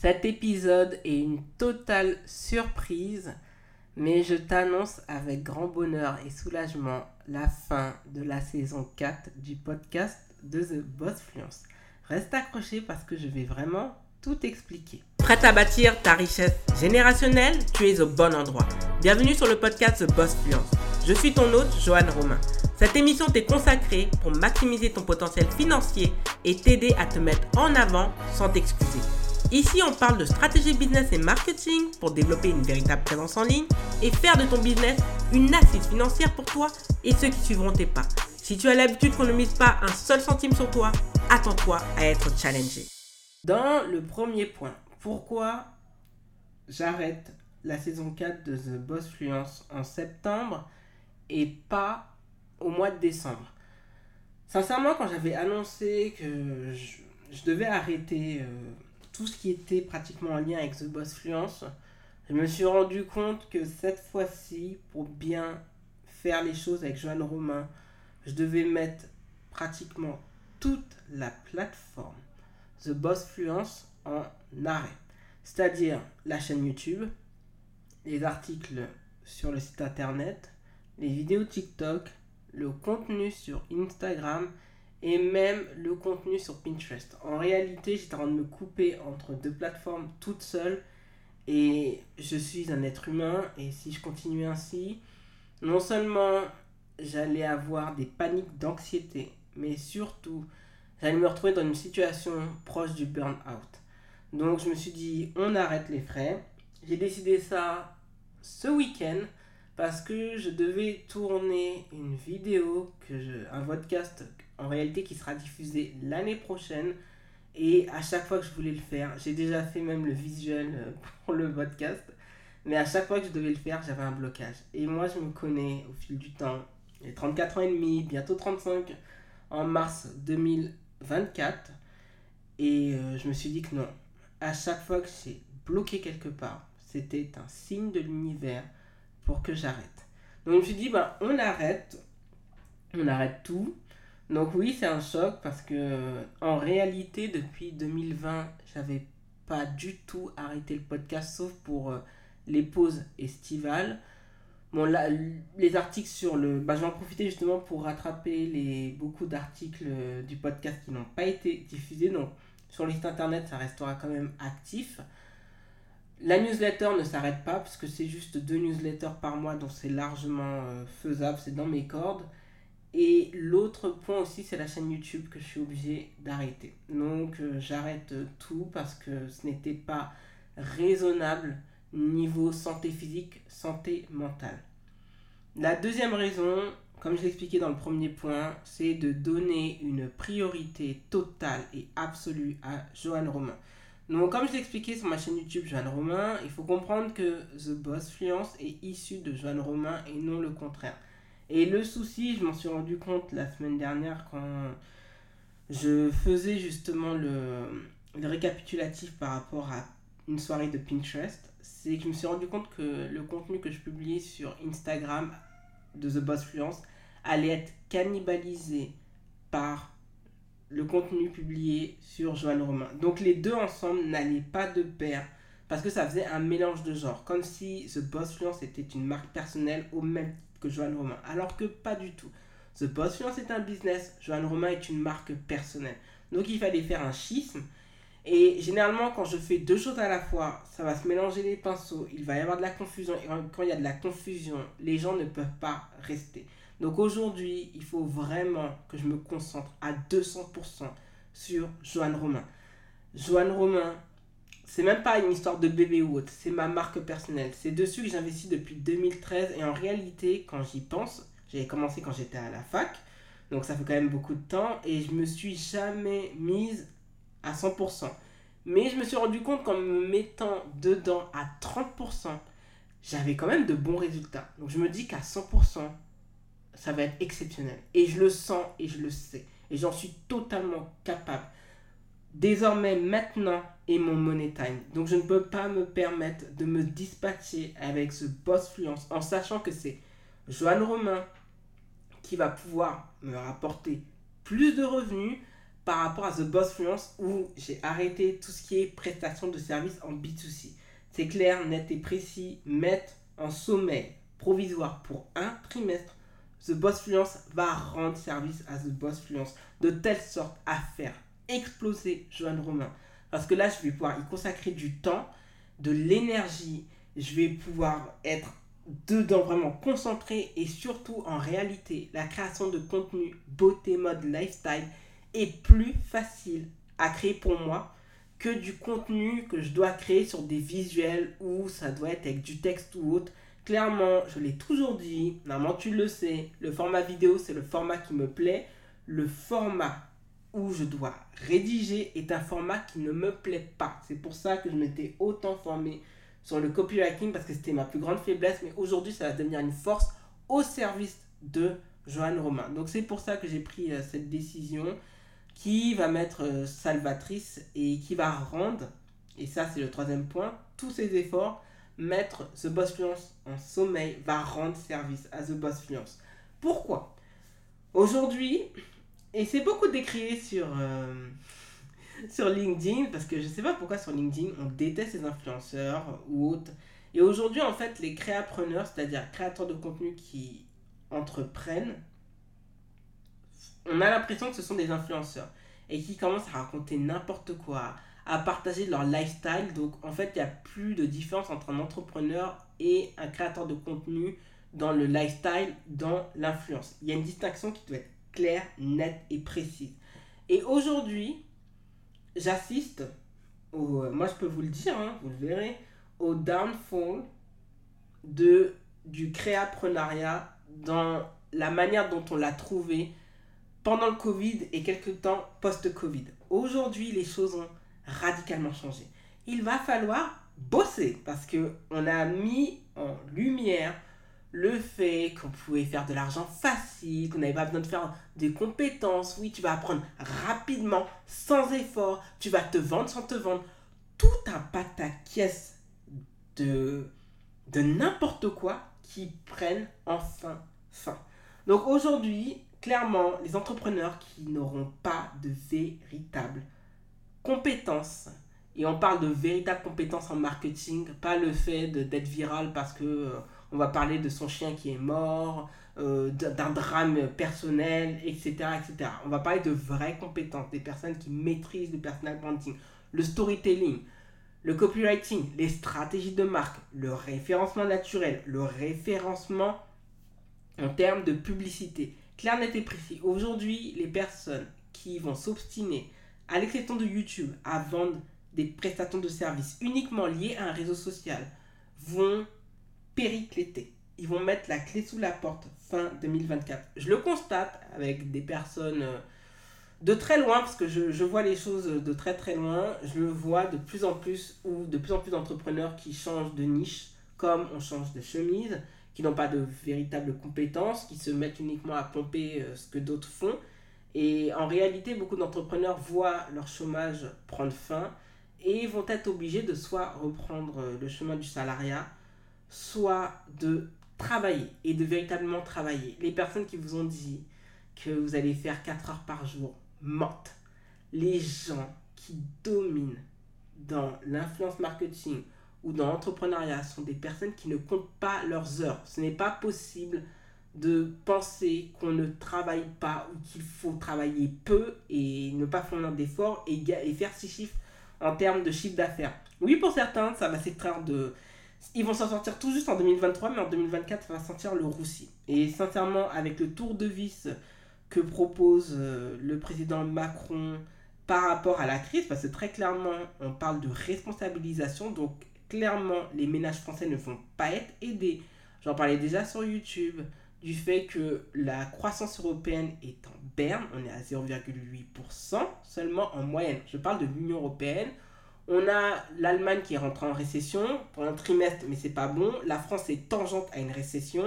Cet épisode est une totale surprise, mais je t'annonce avec grand bonheur et soulagement la fin de la saison 4 du podcast de The Boss Fluence. Reste accroché parce que je vais vraiment tout expliquer. Prête à bâtir ta richesse générationnelle? Tu es au bon endroit. Bienvenue sur le podcast The Boss Fluence. Je suis ton hôte, Joanne Romain. Cette émission t'est consacrée pour maximiser ton potentiel financier et t'aider à te mettre en avant sans t'excuser. Ici, on parle de stratégie business et marketing pour développer une véritable présence en ligne et faire de ton business une assise financière pour toi et ceux qui suivront tes pas. Si tu as l'habitude qu'on ne mise pas un seul centime sur toi, attends-toi à être challengé. Dans le premier point, pourquoi j'arrête la saison 4 de The Boss Fluence en septembre et pas au mois de décembre? Sincèrement, quand j'avais annoncé que je, devais arrêter... Euh, tout ce qui était pratiquement en lien avec The Boss Fluence, je me suis rendu compte que cette fois-ci, pour bien faire les choses avec Joanne Romain, je devais mettre pratiquement toute la plateforme The Boss Fluence en arrêt. C'est-à-dire la chaîne YouTube, les articles sur le site internet, les vidéos TikTok, le contenu sur Instagram et même le contenu sur Pinterest. En réalité, j'étais en train de me couper entre deux plateformes toutes seules et je suis un être humain et si je continuais ainsi, non seulement j'allais avoir des paniques d'anxiété, mais surtout j'allais me retrouver dans une situation proche du burn-out. Donc je me suis dit, on arrête les frais. J'ai décidé ça ce week-end parce que je devais tourner une vidéo, que je, un podcast en réalité qui sera diffusé l'année prochaine. Et à chaque fois que je voulais le faire, j'ai déjà fait même le visuel euh, pour le podcast, mais à chaque fois que je devais le faire, j'avais un blocage. Et moi, je me connais au fil du temps. J'ai 34 ans et demi, bientôt 35 en mars 2024. Et euh, je me suis dit que non, à chaque fois que j'ai bloqué quelque part, c'était un signe de l'univers pour que j'arrête. Donc je me suis dit, bah, on arrête, on arrête tout. Donc oui, c'est un choc parce que en réalité, depuis 2020, j'avais pas du tout arrêté le podcast sauf pour euh, les pauses estivales. Bon, là, les articles sur le. Bah, je vais en profiter justement pour rattraper les, beaucoup d'articles euh, du podcast qui n'ont pas été diffusés. Donc, sur le site internet, ça restera quand même actif. La newsletter ne s'arrête pas parce que c'est juste deux newsletters par mois, donc c'est largement euh, faisable, c'est dans mes cordes. Et l'autre point aussi, c'est la chaîne YouTube que je suis obligé d'arrêter. Donc euh, j'arrête tout parce que ce n'était pas raisonnable niveau santé physique, santé mentale. La deuxième raison, comme je l'expliquais dans le premier point, c'est de donner une priorité totale et absolue à Joanne Romain. Donc, comme je l'expliquais sur ma chaîne YouTube Joanne Romain, il faut comprendre que The Boss Fluence est issu de Joanne Romain et non le contraire. Et le souci, je m'en suis rendu compte la semaine dernière quand je faisais justement le, récapitulatif par rapport à une soirée de Pinterest, c'est que je me suis rendu compte que le contenu que je publiais sur Instagram de The Boss Fluence allait être cannibalisé par le contenu publié sur Joanne Romain. Donc les deux ensemble n'allaient pas de pair parce que ça faisait un mélange de genres, comme si The Boss Fluence était une marque personnelle au même que Joanne Romain. Alors que pas du tout. The Boss Fluence est un business, Joanne Romain est une marque personnelle. Donc il fallait faire un schisme. Et généralement, quand je fais deux choses à la fois, ça va se mélanger les pinceaux, il va y avoir de la confusion. Et quand il y a de la confusion, les gens ne peuvent pas rester. Donc aujourd'hui, il faut vraiment que je me concentre à 200% sur Joanne Romain. Joanne Romain, c'est même pas une histoire de bébé ou autre, c'est ma marque personnelle. C'est dessus que j'investis depuis 2013 et en réalité, quand j'y pense, j'avais commencé quand j'étais à la fac, donc ça fait quand même beaucoup de temps et je me suis jamais mise à 100%. Mais je me suis rendu compte qu'en me mettant dedans à 30%, j'avais quand même de bons résultats. Donc je me dis qu'à 100%, ça va être exceptionnel. Et je le sens et je le sais. Et j'en suis totalement capable. Désormais, maintenant, et mon money time. Donc je ne peux pas me permettre de me dispatcher avec ce boss fluence en sachant que c'est Joanne Romain qui va pouvoir me rapporter plus de revenus par rapport à The Boss Fluence où j'ai arrêté tout ce qui est prestation de services en B2C. C'est clair, net et précis, mettre en sommeil provisoire pour un trimestre, The Boss Fluence va rendre service à The Boss Fluence de telle sorte à faire exploser Joanne Romain. Parce que là, je vais pouvoir y consacrer du temps, de l'énergie, je vais pouvoir être dedans vraiment concentré et surtout en réalité, la création de contenu beauté, mode, lifestyle est plus facile à créer pour moi que du contenu que je dois créer sur des visuels ou ça doit être avec du texte ou autre. Clairement, je l'ai toujours dit, normalement tu le sais, le format vidéo c'est le format qui me plaît. Le format où je dois rédiger est un format qui ne me plaît pas. C'est pour ça que je m'étais autant formé sur le copywriting parce que c'était ma plus grande faiblesse. Mais aujourd'hui, ça va devenir une force au service de Johan Romain. Donc c'est pour ça que j'ai pris euh, cette décision qui va mettre euh, salvatrice et qui va rendre, et ça c'est le troisième point, tous ces efforts, mettre The Boss Fluence en sommeil va rendre service à The Boss Fluence. Pourquoi? Aujourd'hui, et c'est beaucoup décrié sur, euh, sur LinkedIn, parce que je ne sais pas pourquoi sur LinkedIn, on déteste les influenceurs ou autres. Et aujourd'hui, en fait, les créapreneurs, c'est-à-dire créateurs de contenu qui entreprennent, on a l'impression que ce sont des influenceurs et qui commencent à raconter n'importe quoi, à partager leur lifestyle. Donc, en fait, il n'y a plus de différence entre un entrepreneur et un créateur de contenu dans le lifestyle, dans l'influence. Il y a une distinction qui doit être claire, nette et précise. Et aujourd'hui, j'assiste, au, moi je peux vous le dire, hein, vous le verrez, au downfall de, du créaprenariat dans la manière dont on l'a trouvé pendant le Covid et quelques temps post-Covid. Aujourd'hui, les choses ont radicalement changé. Il va falloir bosser parce que on a mis en lumière le fait qu'on pouvait faire de l'argent facile, qu'on n'avait pas besoin de faire des compétences. Oui, tu vas apprendre rapidement, sans effort. Tu vas te vendre sans te vendre. Tout un pataquès de, de n'importe quoi qui prennent enfin fin. Donc aujourd'hui, clairement, les entrepreneurs qui n'auront pas de véritables compétences, et on parle de véritables compétences en marketing, pas le fait d'être viral parce que... Euh, on va parler de son chien qui est mort, euh, d'un drame personnel, etc., etc. On va parler de vraies compétences, des personnes qui maîtrisent le personal branding, le storytelling, le copywriting, les stratégies de marque, le référencement naturel, le référencement en termes de publicité. Clair, net et précis. Aujourd'hui, les personnes qui vont s'obstiner, à l'exception de YouTube, à vendre des prestations de services uniquement liées à un réseau social, vont péricléter. Ils vont mettre la clé sous la porte fin 2024. Je le constate avec des personnes euh, de très loin, parce que je, vois les choses de très très loin. Je le vois de plus en plus, ou de plus en plus d'entrepreneurs qui changent de niche, comme on change de chemise, qui n'ont pas de véritables compétences, qui se mettent uniquement à pomper euh, ce que d'autres font. Et en réalité, beaucoup d'entrepreneurs voient leur chômage prendre fin et vont être obligés de soit reprendre euh, le chemin du salariat, soit de travailler et de véritablement travailler. Les personnes qui vous ont dit que vous allez faire 4 heures par jour mentent. Les gens qui dominent dans l'influence marketing ou dans l'entrepreneuriat sont des personnes qui ne comptent pas leurs heures. Ce n'est pas possible de penser qu'on ne travaille pas ou qu'il faut travailler peu et ne pas fournir d'efforts et, et faire six chiffres en termes de chiffre d'affaires. Oui, pour certains, ça va s'extraire de, ils vont s'en sortir tout juste en 2023, mais en 2024, ça va sentir le roussi. Et sincèrement, avec le tour de vis que propose euh, le président Macron par rapport à la crise, parce que très clairement, on parle de responsabilisation, donc clairement, les ménages français ne vont pas être aidés. J'en parlais déjà sur YouTube, du fait que la croissance européenne est en berne, on est à 0,8% seulement en moyenne. Je parle de l'Union européenne. On a l'Allemagne qui est rentrée en récession pour un trimestre, mais c'est pas bon. La France est tangente à une récession.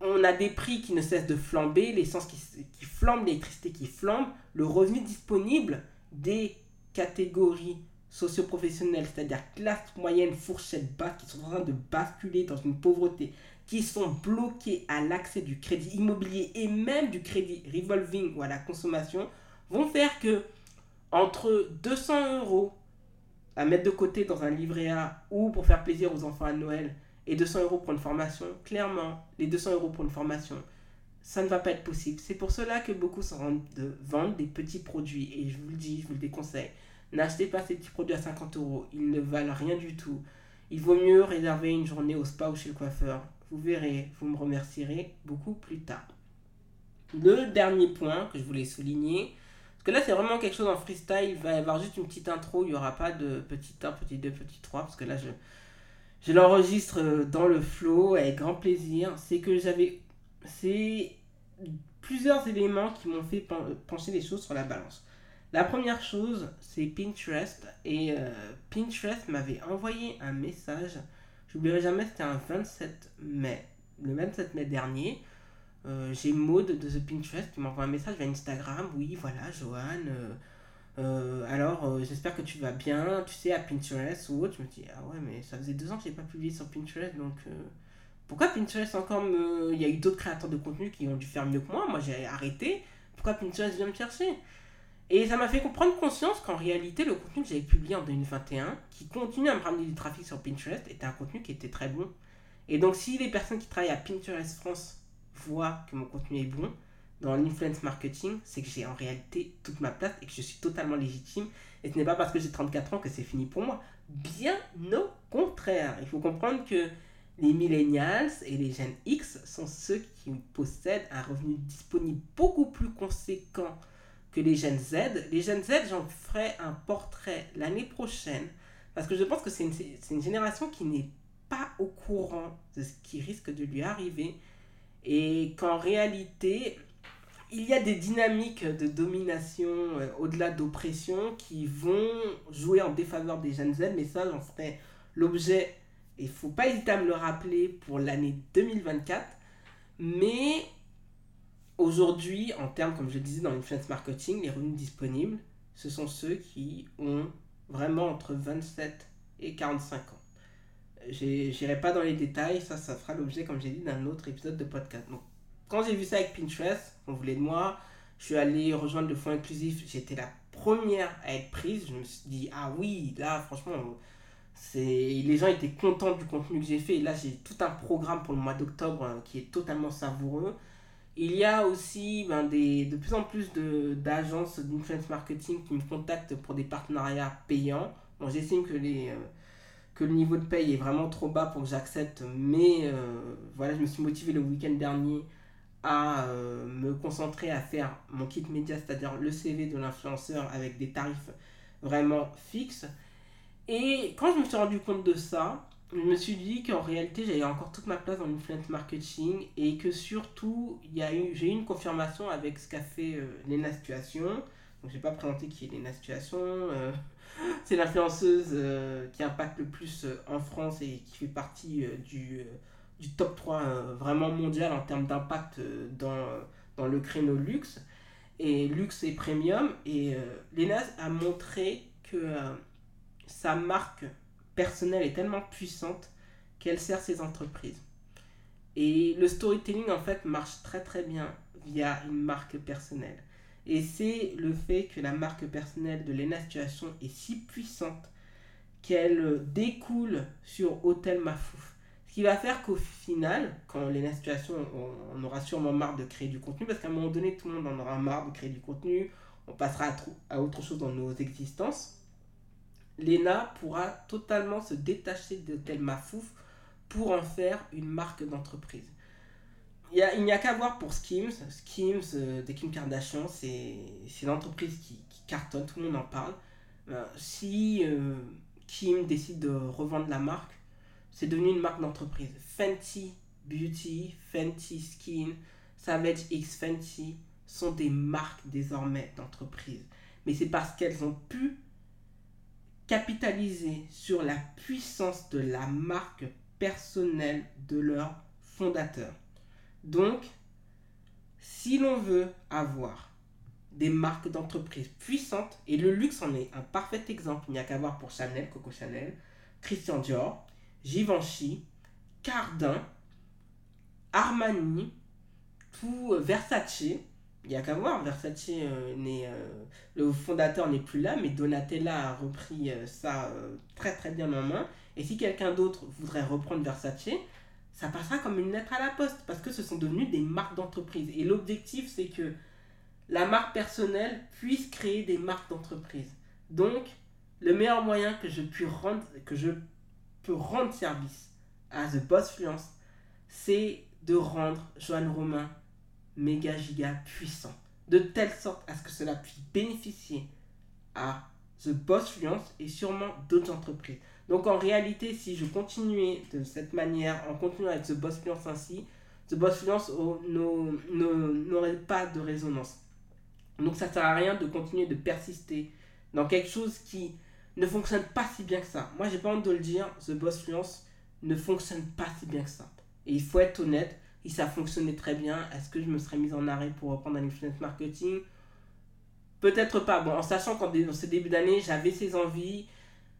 On a des prix qui ne cessent de flamber, l'essence qui, qui flambe, l'électricité qui flambe, le revenu disponible des catégories socio-professionnelles, c'est-à-dire classe moyenne, fourchette basse, qui sont en train de basculer dans une pauvreté, qui sont bloqués à l'accès du crédit immobilier et même du crédit revolving ou à la consommation, vont faire que entre 200 euros à mettre de côté dans un livret A ou pour faire plaisir aux enfants à Noël et 200 euros pour une formation, clairement, les 200 euros pour une formation, ça ne va pas être possible. C'est pour cela que beaucoup se rendent de vendre des petits produits. Et je vous le dis, je vous le déconseille. N'achetez pas ces petits produits à 50 euros. Ils ne valent rien du tout. Il vaut mieux réserver une journée au spa ou chez le coiffeur. Vous verrez, vous me remercierez beaucoup plus tard. Le dernier point que je voulais souligner, parce que là c'est vraiment quelque chose en freestyle, il va y avoir juste une petite intro, il n'y aura pas de petit 1, petit 2, petit 3, parce que là je, l'enregistre dans le flow avec grand plaisir. C'est que j'avais plusieurs éléments qui m'ont fait pencher les choses sur la balance. La première chose, c'est Pinterest. Et euh, Pinterest m'avait envoyé un message. J'oublierai jamais, c'était un 27 mai. Le 27 mai dernier. Euh, j'ai Maud de The Pinterest qui m'envoie un message via Instagram. Oui, voilà, Johan. Euh, alors, j'espère que tu vas bien. Tu sais, à Pinterest ou autre. Je me dis, ah ouais, mais ça faisait deux ans que j'ai pas publié sur Pinterest. Donc, pourquoi Pinterest encore me. Il y a eu d'autres créateurs de contenu qui ont dû faire mieux que moi. Moi, j'ai arrêté. Pourquoi Pinterest vient me chercher? Et ça m'a fait comprendre conscience qu'en réalité, le contenu que j'avais publié en 2021, qui continue à me ramener du trafic sur Pinterest, était un contenu qui était très bon. Et donc, si les personnes qui travaillent à Pinterest France voient que mon contenu est bon, dans l'influence marketing, c'est que j'ai en réalité toute ma place et que je suis totalement légitime. Et ce n'est pas parce que j'ai 34 ans que c'est fini pour moi. Bien au contraire. Il faut comprendre que les millennials et les jeunes X sont ceux qui possèdent un revenu disponible beaucoup plus conséquent que les jeunes Z. Les jeunes Z, j'en ferai un portrait l'année prochaine parce que je pense que c'est une, une, génération qui n'est pas au courant de ce qui risque de lui arriver et qu'en réalité, il y a des dynamiques de domination euh, au-delà d'oppression qui vont jouer en défaveur des jeunes Z, mais ça, j'en ferai l'objet il faut pas hésiter à me le rappeler pour l'année 2024. Mais aujourd'hui, en termes, comme je le disais dans l'influence marketing, les revenus disponibles, ce sont ceux qui ont vraiment entre 27 et 45 ans. J'irai pas dans les détails, ça, ça fera l'objet, comme j'ai dit, d'un autre épisode de podcast. Donc, quand j'ai vu ça avec Pinterest, on voulait de moi, je suis allé rejoindre le fonds inclusif, j'étais la première à être prise. Je me suis dit, ah oui, là, franchement, les gens étaient contents du contenu que j'ai fait. Et là, j'ai tout un programme pour le mois d'octobre hein, qui est totalement savoureux. Il y a aussi ben, des, de plus en plus d'agences d'influence marketing qui me contactent pour des partenariats payants. J'estime que, euh, que le niveau de paye est vraiment trop bas pour que j'accepte, mais euh, voilà, je me suis motivé le week-end dernier à euh, me concentrer à faire mon kit média, c'est-à-dire le CV de l'influenceur avec des tarifs vraiment fixes. Et quand je me suis rendu compte de ça, je me suis dit qu'en réalité, j'avais encore toute ma place dans l'influence marketing et que surtout, j'ai eu une confirmation avec ce qu'a fait euh, Lena Situation. Donc, je vais pas présenter qui est Lena Situation. Euh, c'est l'influenceuse euh, qui impacte le plus en France et qui fait partie du, du top 3 vraiment mondial en termes d'impact dans, dans le créneau luxe. Et luxe et premium. Et Lena a montré que sa marque personnelle est tellement puissante qu'elle sert ses entreprises. Et le storytelling, en fait, marche très très bien via une marque personnelle. Et c'est le fait que la marque personnelle de Lena Situation est si puissante qu'elle découle sur Hôtel Mafouf. Ce qui va faire qu'au final, quand Lena Situation, on, aura sûrement marre de créer du contenu, parce qu'à un moment donné, tout le monde en aura marre de créer du contenu, on passera à autre chose dans nos existences. Lena pourra totalement se détacher de tel mafouf pour en faire une marque d'entreprise. Il n'y a, qu'à voir pour Skims. Skims euh, de Kim Kardashian, c'est l'entreprise qui, cartonne, tout le monde en parle. Euh, si euh, Kim décide de revendre la marque, c'est devenu une marque d'entreprise. Fenty Beauty, Fenty Skin, Savage X Fenty sont des marques désormais d'entreprise. Mais c'est parce qu'elles ont pu capitaliser sur la puissance de la marque personnelle de leur fondateur. Donc, si l'on veut avoir des marques d'entreprise puissantes, et le luxe en est un parfait exemple, il n'y a qu'à voir pour Chanel, Coco Chanel, Christian Dior, Givenchy, Cardin, Armani, tout euh, Versace, il n'y a qu'à voir, Versace, le fondateur n'est plus là, mais Donatella a repris ça très très bien en main. Et si quelqu'un d'autre voudrait reprendre Versace, ça passera comme une lettre à la poste parce que ce sont devenus des marques d'entreprise. Et l'objectif, c'est que la marque personnelle puisse créer des marques d'entreprise. Donc, le meilleur moyen que je, puis rendre, que je peux rendre service à The Boss Fluence, c'est de rendre Joanne Romain méga giga puissant. De telle sorte à ce que cela puisse bénéficier à The Boss Fluence et sûrement d'autres entreprises. Donc en réalité, si je continuais de cette manière, en continuant avec The Boss Fluence ainsi, The Boss Fluence n'aurait pas de résonance. Donc ça sert à rien de continuer de persister dans quelque chose qui ne fonctionne pas si bien que ça. Moi, j'ai pas honte de le dire, The Boss Fluence ne fonctionne pas si bien que ça. Et il faut être honnête, et ça fonctionnait très bien. Est-ce que je me serais mise en arrêt pour reprendre un influence marketing? Peut-être pas. Bon, en sachant qu'en dans ce début d'année, j'avais ces envies.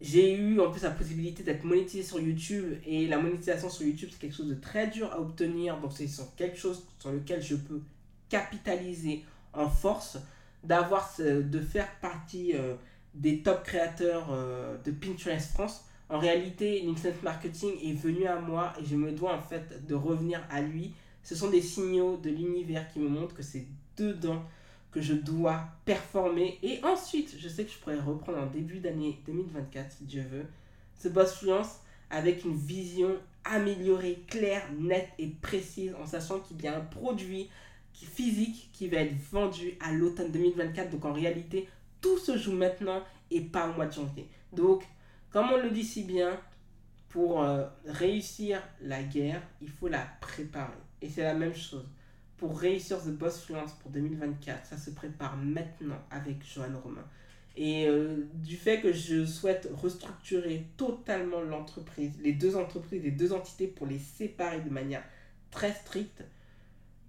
J'ai eu en plus la possibilité d'être monétisé sur YouTube. Et la monétisation sur YouTube, c'est quelque chose de très dur à obtenir. Donc, c'est quelque chose sur lequel je peux capitaliser en force. D'avoir, de faire partie euh, des top créateurs euh, de Pinterest France en réalité, l'influence marketing est venu à moi et je me dois en fait de revenir à lui. Ce sont des signaux de l'univers qui me montrent que c'est dedans que je dois performer. Et ensuite, je sais que je pourrais reprendre en début d'année 2024, si Dieu veut, ce boss fluence avec une vision améliorée, claire, nette et précise, en sachant qu'il y a un produit physique qui va être vendu à l'automne 2024. Donc en réalité, tout se joue maintenant et pas au mois de janvier. Donc, comme on le dit si bien, pour euh, réussir la guerre, il faut la préparer. Et c'est la même chose. Pour réussir The Boss Fluence pour 2024, ça se prépare maintenant avec Joanne Romain. Et euh, du fait que je souhaite restructurer totalement l'entreprise, les deux entreprises, les deux entités pour les séparer de manière très stricte,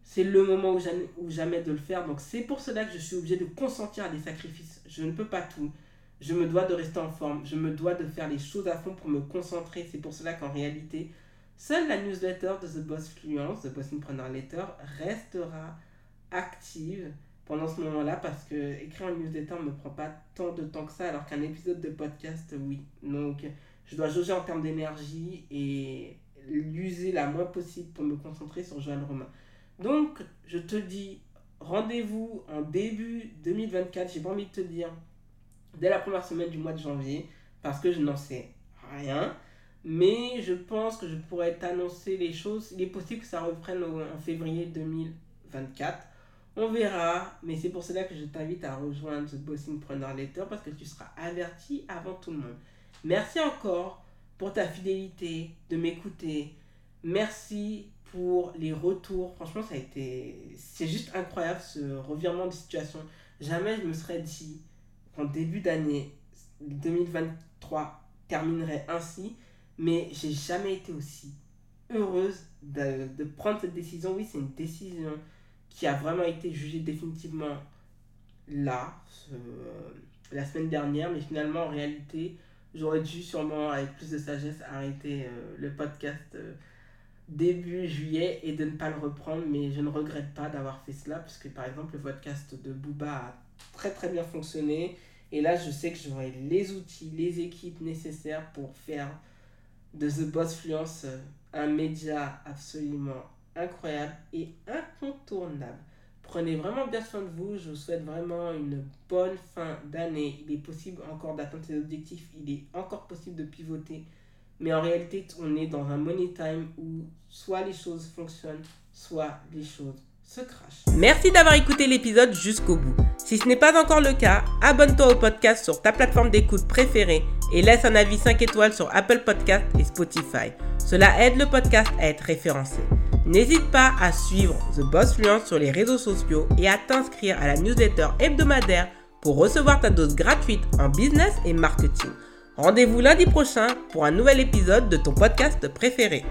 c'est le moment ou jamais, jamais de le faire. Donc c'est pour cela que je suis obligé de consentir à des sacrifices. Je ne peux pas tout je me dois de rester en forme, je me dois de faire les choses à fond pour me concentrer. C'est pour cela qu'en réalité, seule la newsletter de The Boss Fluence, The Boss Impreneur Letter, restera active pendant ce moment-là parce que écrire une newsletter ne me prend pas tant de temps que ça, alors qu'un épisode de podcast, oui. Donc, je dois jauger en termes d'énergie et l'user la moins possible pour me concentrer sur Joanne Romain. Donc, je te dis rendez-vous en début 2024. J'ai pas envie de te dire dès la première semaine du mois de janvier parce que je n'en sais rien. Mais je pense que je pourrais t'annoncer les choses. Il est possible que ça reprenne en février 2024. On verra, mais c'est pour cela que je t'invite à rejoindre The Bossing Preneur Letter parce que tu seras averti avant tout le monde. Merci encore pour ta fidélité de m'écouter. Merci pour les retours. Franchement, ça a été. C'est juste incroyable ce revirement de situation. Jamais je me serais dit en début d'année 2023 terminerait ainsi, mais j'ai jamais été aussi heureuse de, prendre cette décision. Oui, c'est une décision qui a vraiment été jugée définitivement là, la semaine dernière, mais finalement, en réalité, j'aurais dû sûrement, avec plus de sagesse, arrêter euh, le podcast euh, début juillet et de ne pas le reprendre, mais je ne regrette pas d'avoir fait cela, parce que par exemple, le podcast de Booba a très très bien fonctionné. Et là, je sais que j'aurai les outils, les équipes nécessaires pour faire de The Boss Fluence euh, un média absolument incroyable et incontournable. Prenez vraiment bien soin de vous. Je vous souhaite vraiment une bonne fin d'année. Il est possible encore d'atteindre ses objectifs. Il est encore possible de pivoter. Mais en réalité, on est dans un money time où soit les choses fonctionnent, soit les choses Merci d'avoir écouté l'épisode jusqu'au bout. Si ce n'est pas encore le cas, abonne-toi au podcast sur ta plateforme d'écoute préférée et laisse un avis 5 étoiles sur Apple Podcast et Spotify. Cela aide le podcast à être référencé. N'hésite pas à suivre The Boss Fluence sur les réseaux sociaux et à t'inscrire à la newsletter hebdomadaire pour recevoir ta dose gratuite en business et marketing. Rendez-vous lundi prochain pour un nouvel épisode de ton podcast préféré.